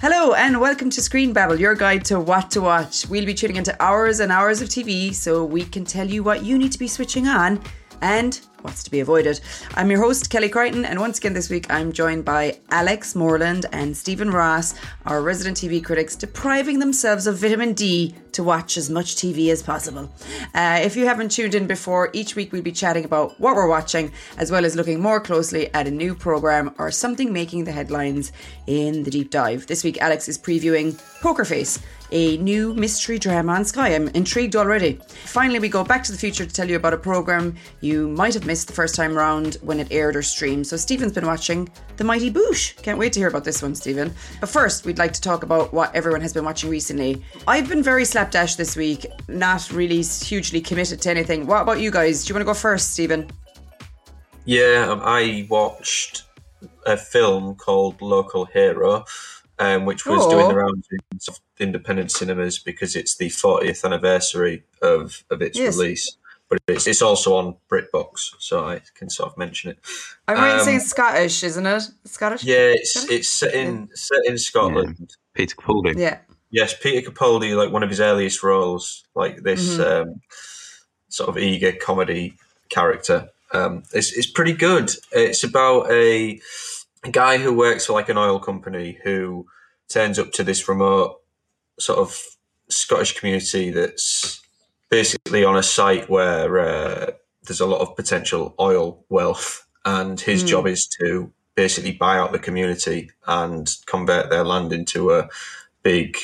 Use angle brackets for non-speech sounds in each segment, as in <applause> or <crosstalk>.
Hello and welcome to Screen Babble, your guide to what to watch. We'll be tuning into hours and hours of TV so we can tell you what you need to be switching on and what's to be avoided. I'm your host, Kelly Crichton, and once again this week I'm joined by Alex Moreland and Steven Ross, our resident TV critics, depriving themselves of vitamin D to watch as much TV as possible. Uh, if you haven't tuned in before, each week we'll be chatting about what we're watching, as well as looking more closely at a new programme or something making the headlines in the deep dive. This week, Alex is previewing Poker Face a new mystery drama on Sky. I'm intrigued already. Finally, we go back to the future to tell you about a programme you might have missed the first time round when it aired or streamed. So, Steven's been watching The Mighty Boosh. Can't wait to hear about this one, Steven. But first, we'd like to talk about what everyone has been watching recently. I've been very slapdash this week, not really hugely committed to anything. What about you guys? Do you want to go first, Steven? Yeah, um, I watched a film called Local Hero um, which was oh. doing the rounds in independent cinemas because it's the 40th anniversary of, of its yes. release. But it's, it's also on BritBox, so I can sort of mention it. I'm right um, saying Scottish, isn't it? Scottish? Yeah, it's Scottish? it's set in set in Scotland. Yeah. Peter Capaldi. Yeah. Yes, Peter Capaldi, like one of his earliest roles, like this mm-hmm. um, sort of eager comedy character. Um, it's, it's pretty good. It's about a a guy who works for like an oil company who turns up to this remote sort of Scottish community that's basically on a site where uh, there's a lot of potential oil wealth, and his mm. job is to basically buy out the community and convert their land into a big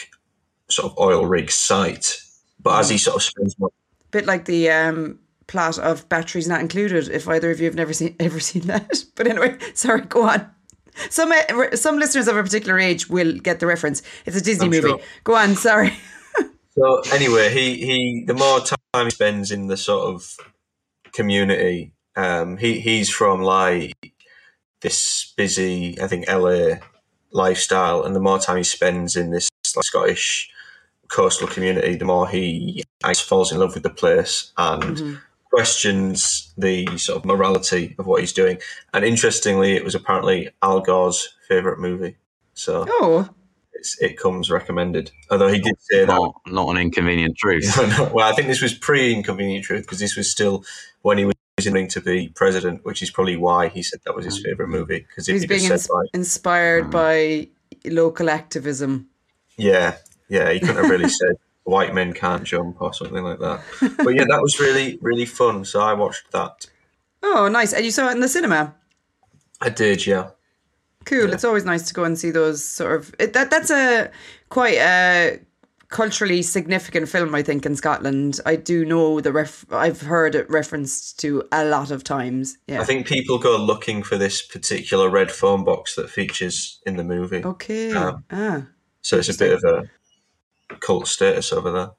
sort of oil rig site. But mm. as he hmm. sort of spends more, bit like the um, plot of Batteries Not Included. If either of you have never seen <laughs> ever seen that, <laughs> but anyway, <laughs> sorry, go on. Some uh, some listeners of a particular age will get the reference. It's a Disney I'm movie. Sure. Go on, sorry. so anyway, he he the more time he spends in the sort of community, um, he he's from like this busy, I think LA lifestyle, and the more time he spends in this like, Scottish coastal community, the more he falls in love with the place and. Mm-hmm questions the sort of morality of what he's doing. And interestingly, it was apparently Al Gore's favorite movie. So oh. it comes recommended. Although he did say not, that. Not an inconvenient truth. <laughs> well, I think this was pre inconvenient truth because this was still when he was going to be president, which is probably why he said that was his favorite movie. Because he's being ins- like, inspired mm. by local activism. Yeah, yeah, he couldn't have really <laughs> said white men can't jump or something like that. But yeah, that was really really fun. So I watched that. Oh, nice! And you saw it in the cinema. I did, yeah. Cool. Yeah. It's always nice to go and see those sort of it, that. That's a quite a culturally significant film, I think, in Scotland. I do know the ref. I've heard it referenced to a lot of times. Yeah. I think people go looking for this particular red phone box that features in the movie. Okay. Um, ah. So it's a bit of a cult status over there.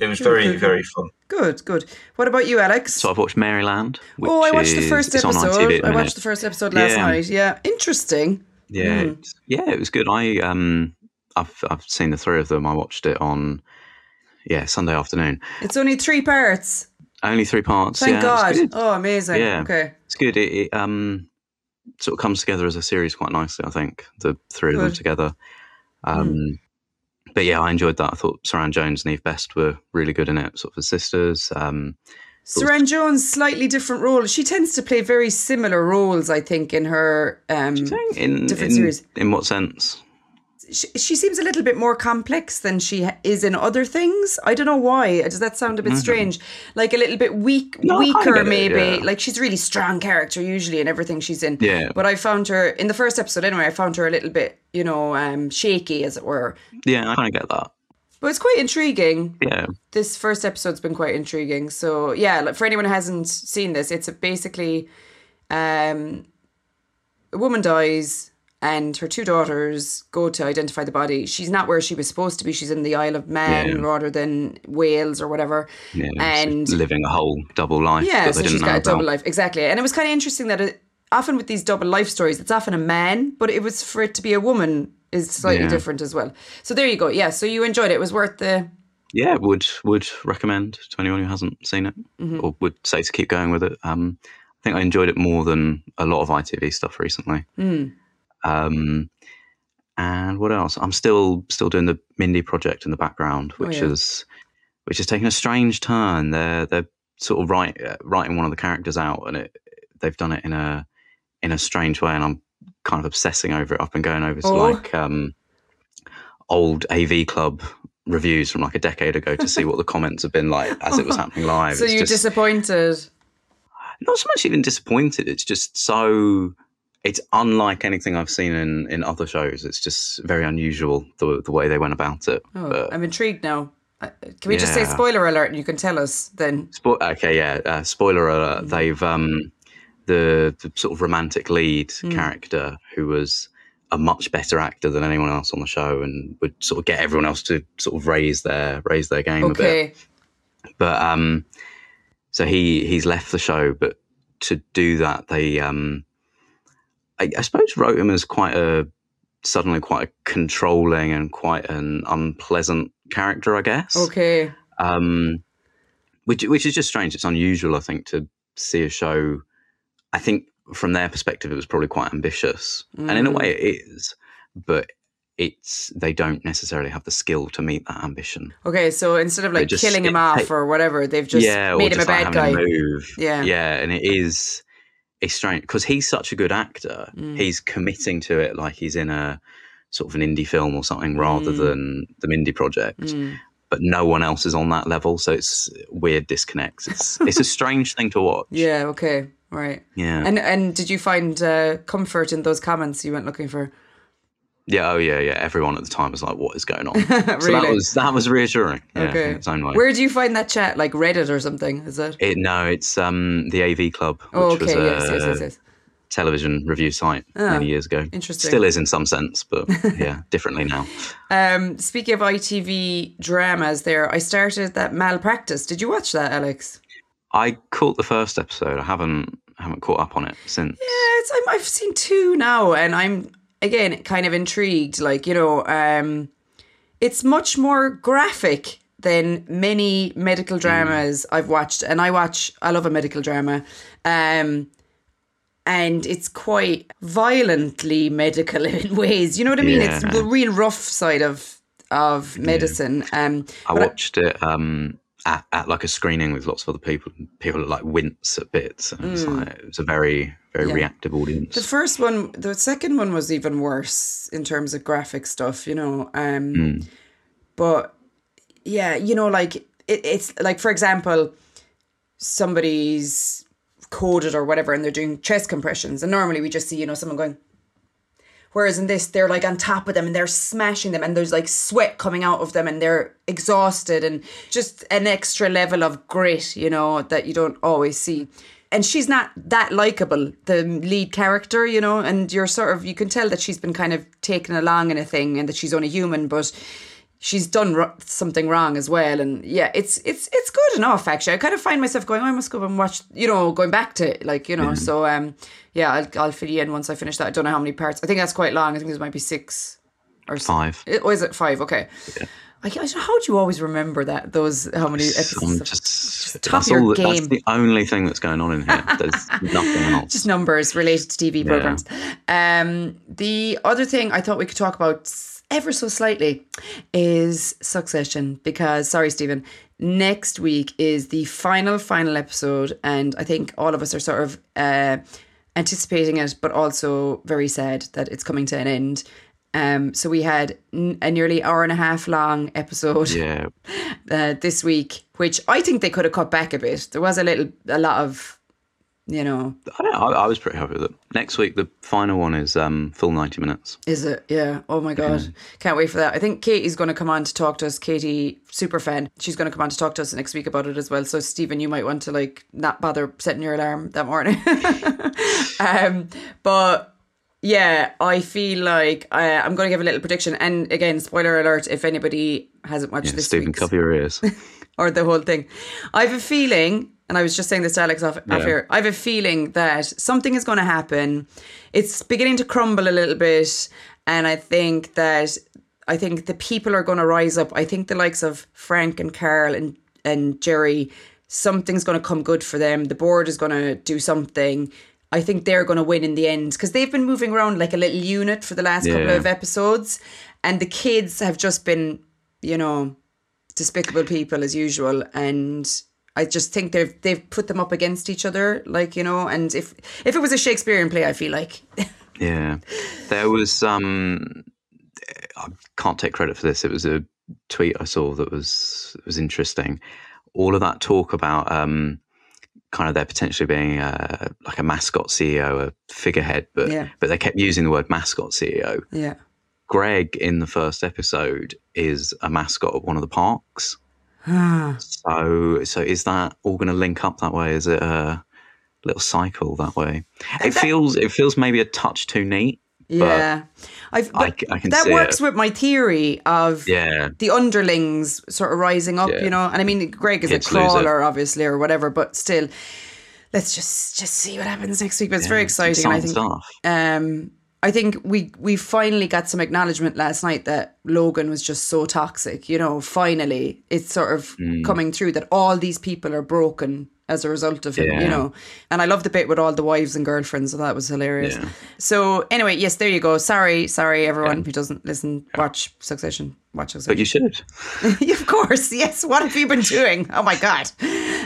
It was very, good, very fun. Good, good. What about you, Alex? So I've watched Maryland. oh, I watched the first episode. I watched the first episode last yeah. night. Yeah, interesting. Yeah, mm. yeah, it was good. I um, I've I've seen the three of them. I watched it on, yeah, Sunday afternoon. It's only three parts. Only three parts. Thank yeah, God! Oh, amazing. Yeah, okay. It's good. It, it um sort of comes together as a series quite nicely. I think the three good. of them together. Um, mm but yeah, I enjoyed that. I thought Suranne Jones and Eve Best were really good in it, sort of as sisters. Um, Suranne Jones, slightly different role. She tends to play very similar roles, I think, in her um, in, different in, series. In what sense? She, she, seems a little bit more complex than she is in other things. I don't know why. Does that sound a bit mm-hmm. strange? Like a little bit weak, no, weaker, maybe. It, yeah. Like she's a really strong character usually in everything she's in. Yeah. But I found her in the first episode anyway. I found her a little bit, you know, um, shaky as it were. Yeah, I kind of get that. But it's quite intriguing. Yeah. This first episode's been quite intriguing. So yeah, like for anyone who hasn't seen this, it's basically um, a woman dies and her two daughters go to identify the body. She's not where she was supposed to be. She's in the Isle of Man yeah. rather than Wales or whatever. Yeah, and living a whole double life. Yeah, so she's got a about. double life exactly. And it was kind of interesting that it, often with these double life stories, it's often a man, but it was for it to be a woman is slightly yeah. different as well. So there you go. Yeah, so you enjoyed it. It was worth the. Yeah, would would recommend to anyone who hasn't seen it, mm-hmm. or would say to keep going with it. Um, I think I enjoyed it more than a lot of ITV stuff recently. Mm. Um, and what else? I'm still still doing the Mindy project in the background, which Oh, yeah. is which is taking a strange turn. They're they're sort of write, uh, writing one of the characters out, and it they've done it in a in a strange way, and I'm kind of obsessing over it. I've been going over to Oh. like um, old AV Club reviews from like a decade ago to see what the <laughs> comments have been like as it was happening live. So It's you're just- disappointed. not so much even disappointed. It's just so it's unlike anything I've seen in, in other shows. It's just very unusual the the way they went about it. Oh, But I'm intrigued now. Uh, Can we just say spoiler alert and you can tell us then? spo- okay, yeah. Uh, spoiler alert: Mm. they've um the, the sort of romantic lead Mm. character who was a much better actor than anyone else on the show and would sort of get everyone else to sort of raise their raise their game a bit. Okay. but um so he he's left the show but to do that they um I, I suppose wrote him as quite a suddenly quite a controlling and quite an unpleasant character i guess Okay. um which which is just strange it's unusual i think to see a show i think from their perspective it was probably quite ambitious and in a Mm. way it is but it's they don't necessarily have the skill to meet that ambition Okay, so instead of like just- killing him it off or whatever, they've just or made him a just, like, bad having guy. move. Yeah. yeah, and it is it's strange because he's such a good actor. Mm. He's committing to it like he's in a sort of an indie film or something rather Mm. than the Mindy project. Mm. But no one else is on that level, so it's weird disconnects. It's <laughs> it's a strange thing to watch. Yeah, okay. Right. yeah, And and did you find uh, comfort in those comments you went looking for? Yeah. Oh yeah, yeah. Everyone at the time was like, "What is going on?" <laughs> So that was that was reassuring. Yeah, Okay. its own way. Where do you find that chat? Like Reddit or something? Is it? it, no, it's um the AV Club, which Oh, okay. was a yes, yes, yes, yes. television review site Ah, many years ago. interesting. Still is in some sense, but <laughs> yeah, differently now. Um, speaking of ITV dramas, there, I started that malpractice. Did you watch that, Alex? I caught the first episode. I haven't haven't caught up on it since. Yeah, it's, I'm, I've seen two now, and I'm again kind of intrigued. Like you know, um, it's much more graphic than many medical dramas I've watched, and I watch. I love a medical drama, um, and it's quite violently medical <laughs> in ways. You know what I mean? It's the real rough side of of medicine. Um, I but I- watched it um, at, at like a screening with lots of other people. People like wince at bits. And it, was like, it was a very very Mm. Yeah. reactive audience. The first one, the second one was even worse in terms of graphic stuff, you know. Um, Hmm. But yeah, you know, like it, it's like, for example, somebody's coded or whatever and they're doing chest compressions. And normally we just see, you know, someone going, Whereas in this, they're like on top of them and they're smashing them, and there's like sweat coming out of them, and they're exhausted, and just an extra level of grit, you know, that you don't always see. And she's not that likable, the lead character, you know, and you're sort of, you can tell that she's been kind of taken along in a thing and that she's only human, but she's done ro- something wrong as well. And yeah, it's it's it's good enough actually. I kind of find myself going, oh, I must go and watch, you know, going back to it, like you know. So um, yeah, I'll I'll fill you in once I finish that. I don't know how many parts. I think that's quite long. I think there might be six or Five. It, or is it five? Okay. I, I, how do you always remember that? Those how many episodes? I'm of- just, top that's of your all. game. That's the only thing that's going on in here. There's <laughs> nothing else. just numbers related to TV programs. Um, the other thing I thought we could talk about ever so slightly is Succession because sorry, Steven. Next week is the final final episode, and I think all of us are sort of uh, anticipating it, but also very sad that it's coming to an end. Um, so we had n- a nearly hour and a half long episode yeah, <laughs> uh, this week, which I think they could have cut back a bit. There was a little, a lot of, you know, I, don't know, I, I was pretty happy with it. Next week, the final one is um, full ninety minutes. Is it? Yeah. Oh my god, can't wait for that. I think Katie's going to come on to talk to us. Katie, super fan. She's going to come on to talk to us next week about it as well. So Steven, you might want to like not bother setting your alarm that morning. <laughs> um, but yeah, I feel like uh, I'm going to give a little prediction. And again, spoiler alert: if anybody hasn't watched Yeah, this Steven, week's cover your ears. <laughs> or the whole thing. I have a feeling, and I was just saying this to Alex off, off Yeah. here. I have a feeling that something is going to happen. It's beginning to crumble a little bit, and I think that I think the people are going to rise up. I think the likes of Frank and Karl and and Gerri, something's going to come good for them. The board is going to do something. I think they're going to win in the end because they've been moving around like a little unit for the last couple of episodes, and the kids have just been, you know, despicable people as usual, and I just think they've they've put them up against each other, like you know, and if if it was a Shakespearean play, I feel like, <laughs> Yeah, there was. Um, I can't take credit for this. It was a tweet I saw that was was interesting. All of that talk about um, kind of there potentially being a, like a mascot CEO, a figurehead, but Yeah. but they kept using the word mascot CEO. yeah, Greg in the first episode is a mascot at one of the parks. so so is that all going to link up that way? Is it a little cycle that way? It feels it feels maybe a touch too neat. Yeah. I've, I I can that works it. with my theory of Yeah, the underlings sort of rising up, Yeah. you know. And I mean, Greg is Kids a crawler, obviously, or whatever, but still, let's just just see what happens next week. But it's very exciting, and I think um, I think we we finally got some acknowledgement last night that Logan was just so toxic. You know, finally it's sort of Mm. coming through that all these people are broken as a result of him. You know, and I love the bit with all the wives and girlfriends. So that was hilarious. Yeah. So anyway, yes, there you go. Sorry, sorry, everyone who doesn't listen, watch Succession. Watch Succession. But you should. <laughs> <laughs> of course, yes. What have you been doing? Oh my god.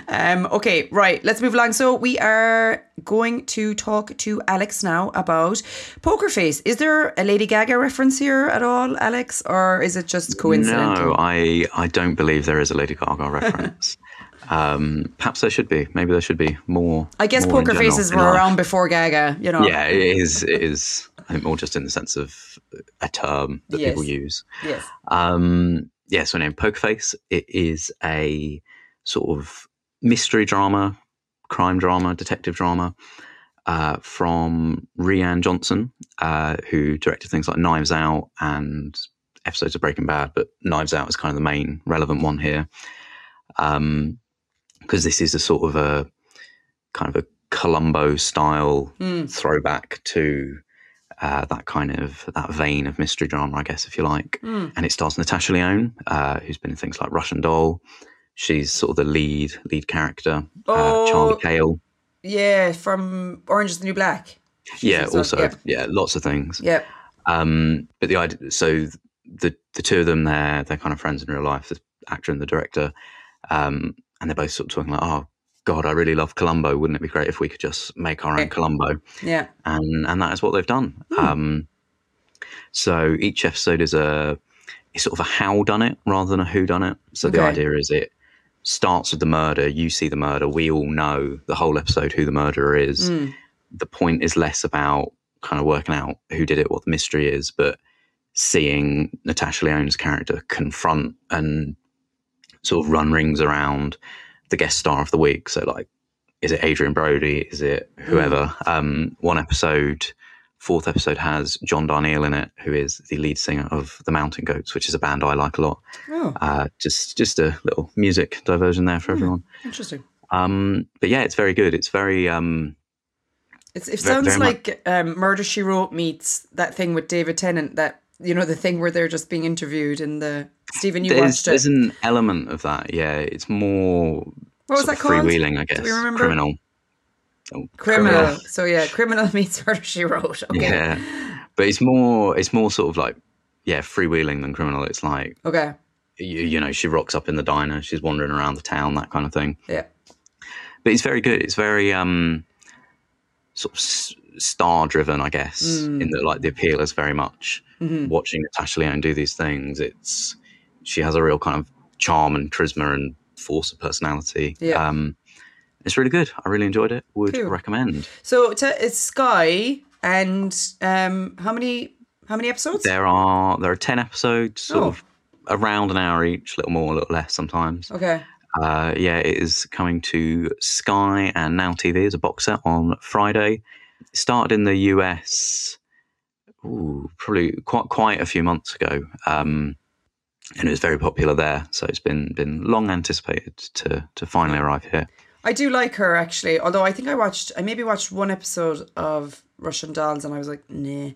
Um, okay, right. Let's move along. So we are going to talk to Alex now about Poker Face. Is there a Lady Gaga reference here at all, Alex, or is it just coincidental? No, I I don't believe there is a Lady Gaga reference. <laughs> um, perhaps there should be. Maybe there should be more. I guess more Poker Faces were around before Gaga. You know. Yeah, it is. It is. I think more just in the sense of a term that people use. Yes. Um, yeah, so named Poker Face. It is a sort of mystery drama, crime drama, detective drama uh, from Rian Johnson, uh, who directed things like Knives Out and episodes of Breaking Bad, but Knives Out is kind of the main relevant one here. Because this is a sort of a kind of a Columbo style throwback to uh, that kind of that vein of mystery drama, I guess, if you like. And it stars Natasha Lyonne, uh, who's been in things like Russian Doll. She's sort of the lead lead character. Oh. Uh, Charlie Cale. Yeah, from Orange is the New Black. Yeah, as well, also yeah. yeah. lots of things. Yeah. Um, but the idea, so the the two of them, they're they're kind of friends in real life, the actor and the director, um, and they're both sort of talking like, oh God, I really love Columbo. Wouldn't it be great if we could just make our own Columbo? Yeah. and and that is what they've done. Um, so each episode is a is sort of a how done it rather than a who done it. So the idea is it starts with the murder. You see the murder. We all know the whole episode who the murderer is. The point is less about kind of working out who did it, what the mystery is, but seeing Natasha Lyonne's character confront and sort of run rings around the guest star of the week. So like is it Adrien Brody? Is it whoever? Um, one episode, fourth episode has John Darnielle in it, who is the lead singer of the Mountain Goats, which is a band I like a lot. Oh, Uh, just just a little music diversion there for everyone. interesting. Um, but yeah, it's very good. It's very um, It's, it Very- sounds very like um, Murder She Wrote meets that thing with David Tennant. That you know the thing where they're just being interviewed in the Steven. You there's watched there's an element of that. Yeah, it's more What was that called? freewheeling, I guess. we remember? Criminal. Oh, Criminal. So yeah, Criminal <laughs> meets Murder She Wrote. Okay. Yeah, but it's more it's more sort of like yeah freewheeling than criminal. It's like Okay. you, you know she rocks up in the diner, she's wandering around the town, that kind of thing. Yeah. But it's very good. It's very um sort of star driven, I guess. Mm. In that like the appeal is very much Mm-hmm. watching Natasha Lyonne do these things. It's she has a real kind of charm and charisma and force of personality. Yeah. Um, it's really good. I really enjoyed it. Would Cool. recommend. So t- it's Sky, and um, how many how many episodes? There are there are ten episodes, sort Oh. of around an hour each, a little more, a little less sometimes. Okay. Uh, yeah, it is coming to Sky and Now TV as a box set on Friday. It started in the US, ooh, probably quite quite a few months ago, um, and it was very popular there. So it's been been long anticipated to to finally arrive here. I do like her actually. Although I think I watched, I maybe watched one episode of Russian Dolls, and I was like, nah.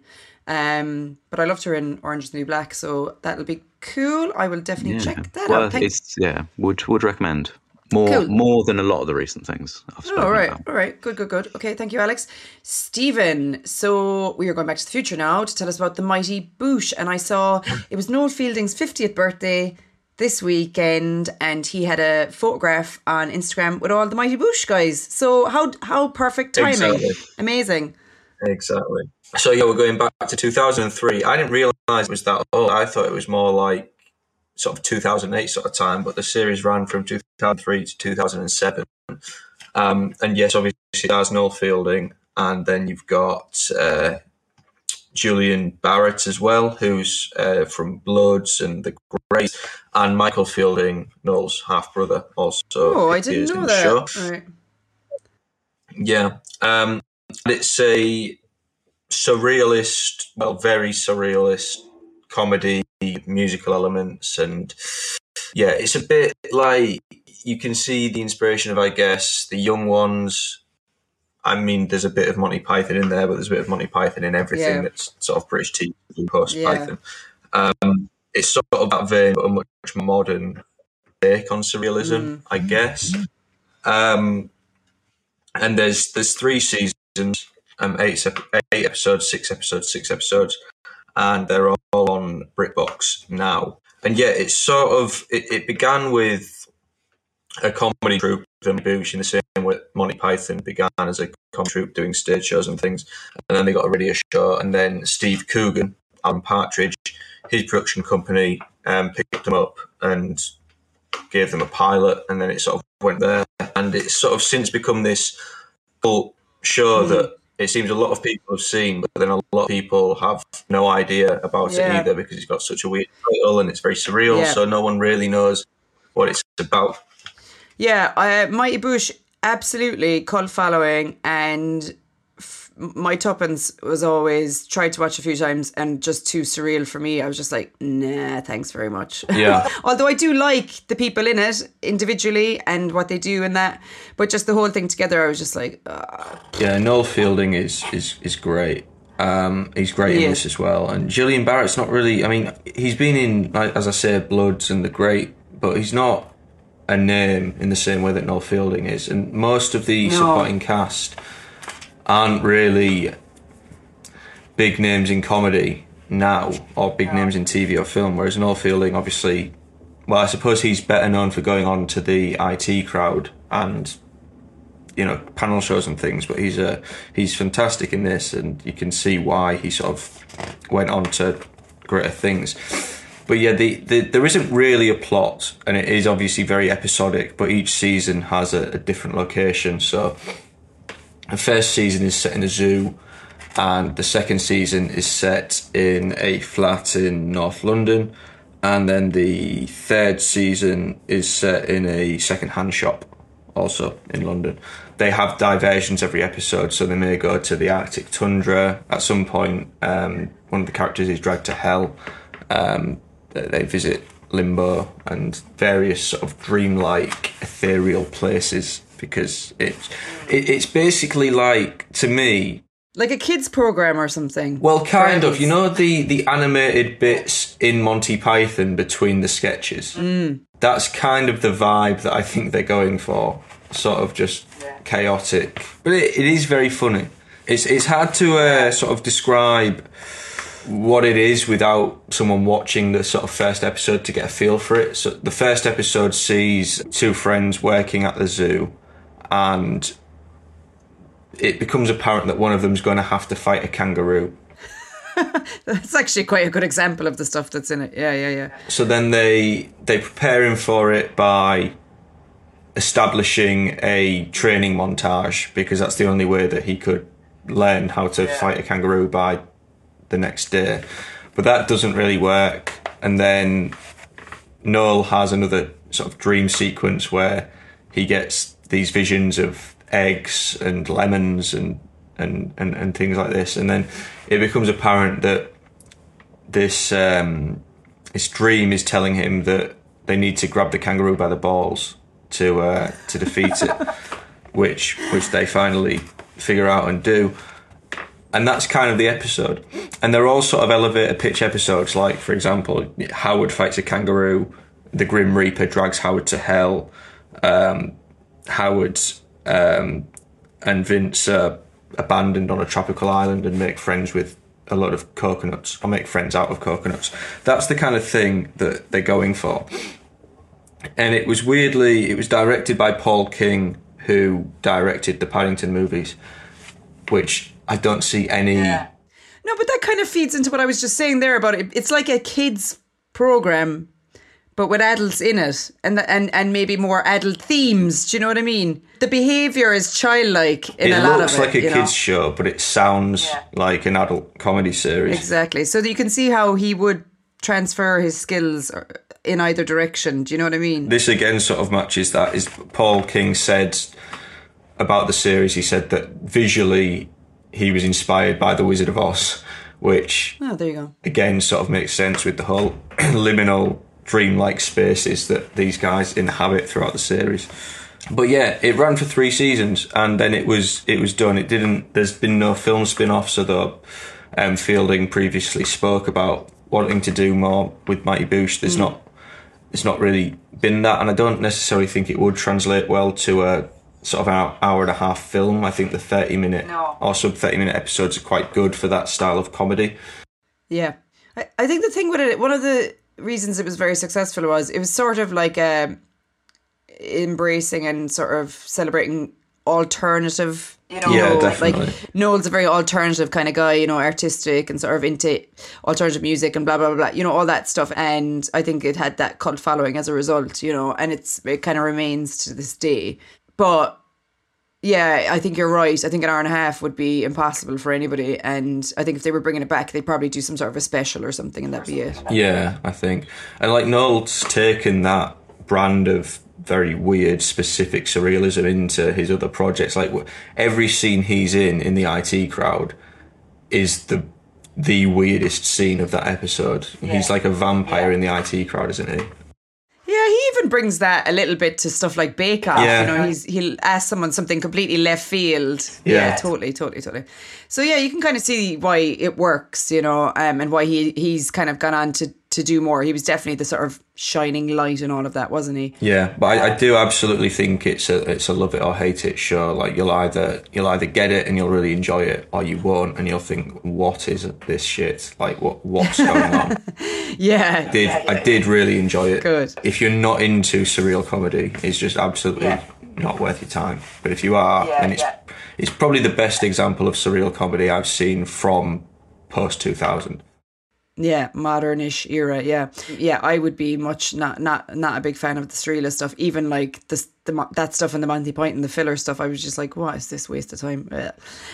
Um, but I loved her in Orange is the New Black, so that'll be cool. I will definitely check that well, out. Thanks. it's yeah, would would recommend. More Cool. more than a lot of the recent things. I've Oh, all right, about. all right, good, good, good. Okay, thank you, Alex. Steven, so we are going back to the future now to tell us about the mighty Boosh, and I saw it was Noel Fielding's fiftieth birthday this weekend, and he had a photograph on Instagram with all the mighty Boosh guys. So how how perfect timing, Exactly. amazing. Exactly. So yeah, we're going back to 2003. I didn't realize it was that old. I thought it was more like sort of 2008 sort of time, but the series ran from 2003 to 2007. Um, and yes, obviously there's Noel Fielding, and then you've got uh, Julian Barratt as well, who's uh, from Bloods and The Great, and Michael Fielding, Noel's half brother, also. Oh, I didn't know that. right. Yeah. Um, and it's a surrealist, well, very surrealist comedy, musical elements. And yeah, it's a bit like you can see the inspiration of, I guess, the young ones. I mean, there's a bit of Monty Python in there, but there's a bit of Monty Python in everything Yeah. that's sort of British TV post Yeah. Python. Um, it's sort of that vein, but a much more modern take on surrealism, I guess. Um, and there's there's three seasons, um, eight eight episodes, six episodes, six episodes, and they're all on BritBox now. And yeah, it's sort of it, it began with a comedy troupe, the Boosh, in the same way Monty Python began as a comedy troupe doing stage shows and things, and then they got a radio show, and then Steve Coogan, Alan Partridge, his production company, um, picked them up and gave them a pilot, and then it sort of went there, and it's sort of since become this cult show that it seems a lot of people have seen, but then a lot of people have no idea about Yeah. it either because it's got such a weird title and it's very surreal, Yeah. so no one really knows what it's about. Yeah, uh, Mighty Boosh, absolutely cult following, and my Tuppence was always tried to watch a few times and just too surreal for me. I was just like, nah, thanks very much. Yeah. <laughs> Although I do like the people in it individually and what they do and that, but just the whole thing together, I was just like, uh, Yeah, Noel Fielding is is is great. Um, he's great He in this as well. And Julian Barratt's not really. I mean, he's been in, like, as I say, Bloods and The Great, but he's not a name in the same way that Noel Fielding is. And most of the No. supporting cast aren't really big names in comedy now, or big names in TV or film. Whereas Noel Fielding, obviously, well, I suppose he's better known for going on to the IT crowd and you know panel shows and things but he's a he's fantastic in this and you can see why he sort of went on to greater things but yeah the, the there isn't really a plot and it is obviously very episodic but each season has a, a different location so the first season is set in a zoo and the second season is set in a flat in North London and then the third season is set in a second-hand shop also in London. They have diversions every episode, so they may go to the Arctic tundra. At some point, um, one of the characters is dragged to hell. Um, they they visit limbo and various sort of dreamlike, ethereal places because it's it, it's basically like to me like a kids program or something. well, kind of. You know the the animated bits in Monty Python between the sketches. Mm. That's kind of the vibe that I think they're going for. Sort of just chaotic, but it, it is very funny. It's it's hard to uh, sort of describe what it is without someone watching the sort of first episode to get a feel for it. So the first episode sees two friends working at the zoo, and it becomes apparent that one of them is going to have to fight a kangaroo. <laughs> That's actually quite a good example of the stuff that's in it. Yeah, yeah, yeah. So then they they prepare him for it by establishing a training montage because that's the only way that he could learn how to fight a kangaroo by the next day. But that doesn't really work. And then Noel has another sort of dream sequence where he gets these visions of eggs and lemons and and, and, and things like this. And then it becomes apparent that this um, this dream is telling him that they need to grab the kangaroo by the balls to uh, to defeat it, <laughs> which which they finally figure out and do. And that's kind of the episode. And they're all sort of elevator pitch episodes, like for example, Howard fights a kangaroo, the Grim Reaper drags Howard to hell, um, Howard um, and Vince are abandoned on a tropical island and make friends with a lot of coconuts or make friends out of coconuts. That's the kind of thing that they're going for. And it was weirdly, it was directed by Paul King, who directed the Paddington movies, which I don't see any. Yeah. No, but that kind of feeds into what I was just saying there about it. It's like a kids program, but with adults in it, and and and maybe more adult themes. Do you know what I mean? The behavior is childlike in it a lot of it. looks like a kids know? show, but it sounds Yeah. like an adult comedy series. Exactly. So you can see how he would transfer his skills uh, in either direction. Do you know what I mean? This again sort of matches that. Is Paul King said about the series? He said that visually he was inspired by The Wizard of Oz, which Oh, there you go. again sort of makes sense with the whole <clears throat> liminal dreamlike spaces that these guys inhabit throughout the series. But yeah, it ran for three seasons and then it was it was done. It didn't. There's been no film spin-offs, although um, Fielding previously spoke about wanting to do more with Mighty Boosh. There's not. It's not really been that, and I don't necessarily think it would translate well to a sort of an hour and a half film. I think the 30 minute No. or sub 30 minute episodes are quite good for that style of comedy. Yeah. I, I think the thing with it, one of the reasons it was very successful was it was sort of like um embracing and sort of celebrating alternative. You know, Yeah, Noel. definitely. Like Noel's a very alternative kind of guy, you know, artistic and sort of into alternative music and blah blah blah, blah you know, all that stuff. And I think it had that cult following as a result, you know, and it's it kind of remains to this day. But yeah, I think you're right. I think an hour and a half would be impossible for anybody, and I think if they were bringing it back, they'd probably do some sort of a special or something, and that'd be it. Yeah, I think. And like Noel's taken that brand of very weird, specific surrealism into his other projects. Like every scene he's in in the IT crowd is the the weirdest scene of that episode. He's like a vampire in the IT crowd, isn't he? Yeah, even brings that a little bit to stuff like Bake Off. Yeah. You know, he's he'll ask someone something completely left field. Yeah. totally, totally, totally. So yeah, you can kind of see why it works, you know, um, and why he he's kind of gone on to to do more. He was definitely the sort of shining light in all of that, wasn't he? Yeah, but I, I do absolutely think it's a it's a love it or hate it show. Like you'll either you'll either get it and you'll really enjoy it, or you won't and you'll think, what is this shit? Like what what's going on? <laughs> Yeah, did I did really enjoy it. Good. If you're not into surreal comedy, it's just absolutely Yeah. not worth your time. But if you are, Yeah, then it's yeah. it's probably the best example of surreal comedy I've seen from post two thousand. Yeah, modernish era. Yeah, yeah. I would be much not not not a big fan of the surrealist stuff. Even like this the that stuff in the Monty Python, the filler stuff. I was just like, what is this waste of time? Ugh.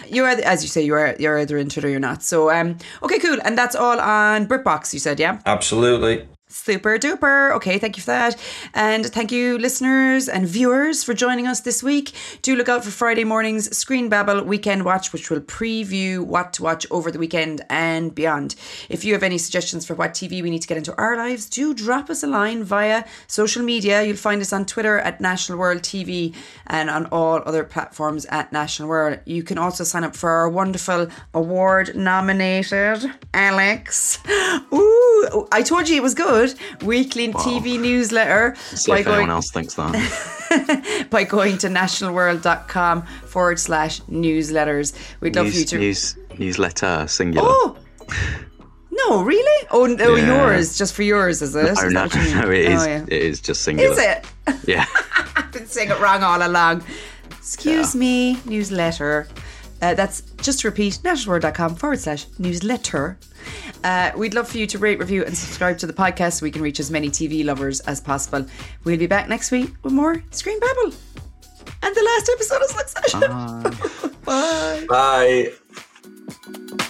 You're as you say, you are you're either into it or you're not. So um, okay, cool. And that's all on BritBox. You said, yeah. Absolutely. Super duper. Okay, thank you for that. And thank you, listeners and viewers, for joining us this week. Do look out for Friday morning's Screen Babble Weekend Watch, which will preview what to watch over the weekend and beyond. If you have any suggestions for what TV we need to get into our lives, do drop us a line via social media. You'll find us on Twitter at National World TV and on all other platforms at National World. You can also sign up for our wonderful award nominated Alex. <gasps> Ooh, I told you it was good. Weekly TV newsletter See if anyone else thinks that. <laughs> by going to nationalworld.com forward slash newsletters. We'd love for you to. news, newsletter, singular. Oh! No, really? Oh, no, oh, Yeah. yours, just for yours, is it? Oh, Is no, that what you mean? no, it oh, is. Oh, yeah. It is just singular. Is it? Yeah. <laughs> I've been saying it wrong all along. Excuse me, newsletter. Uh, that's just to repeat, nationalworld.com forward slash newsletter. Uh, we'd love for you to rate, review, and subscribe to the podcast so we can reach as many TV lovers as possible. We'll be back next week with more Screen Babble. And the last episode is Succession. <laughs> Bye. Bye.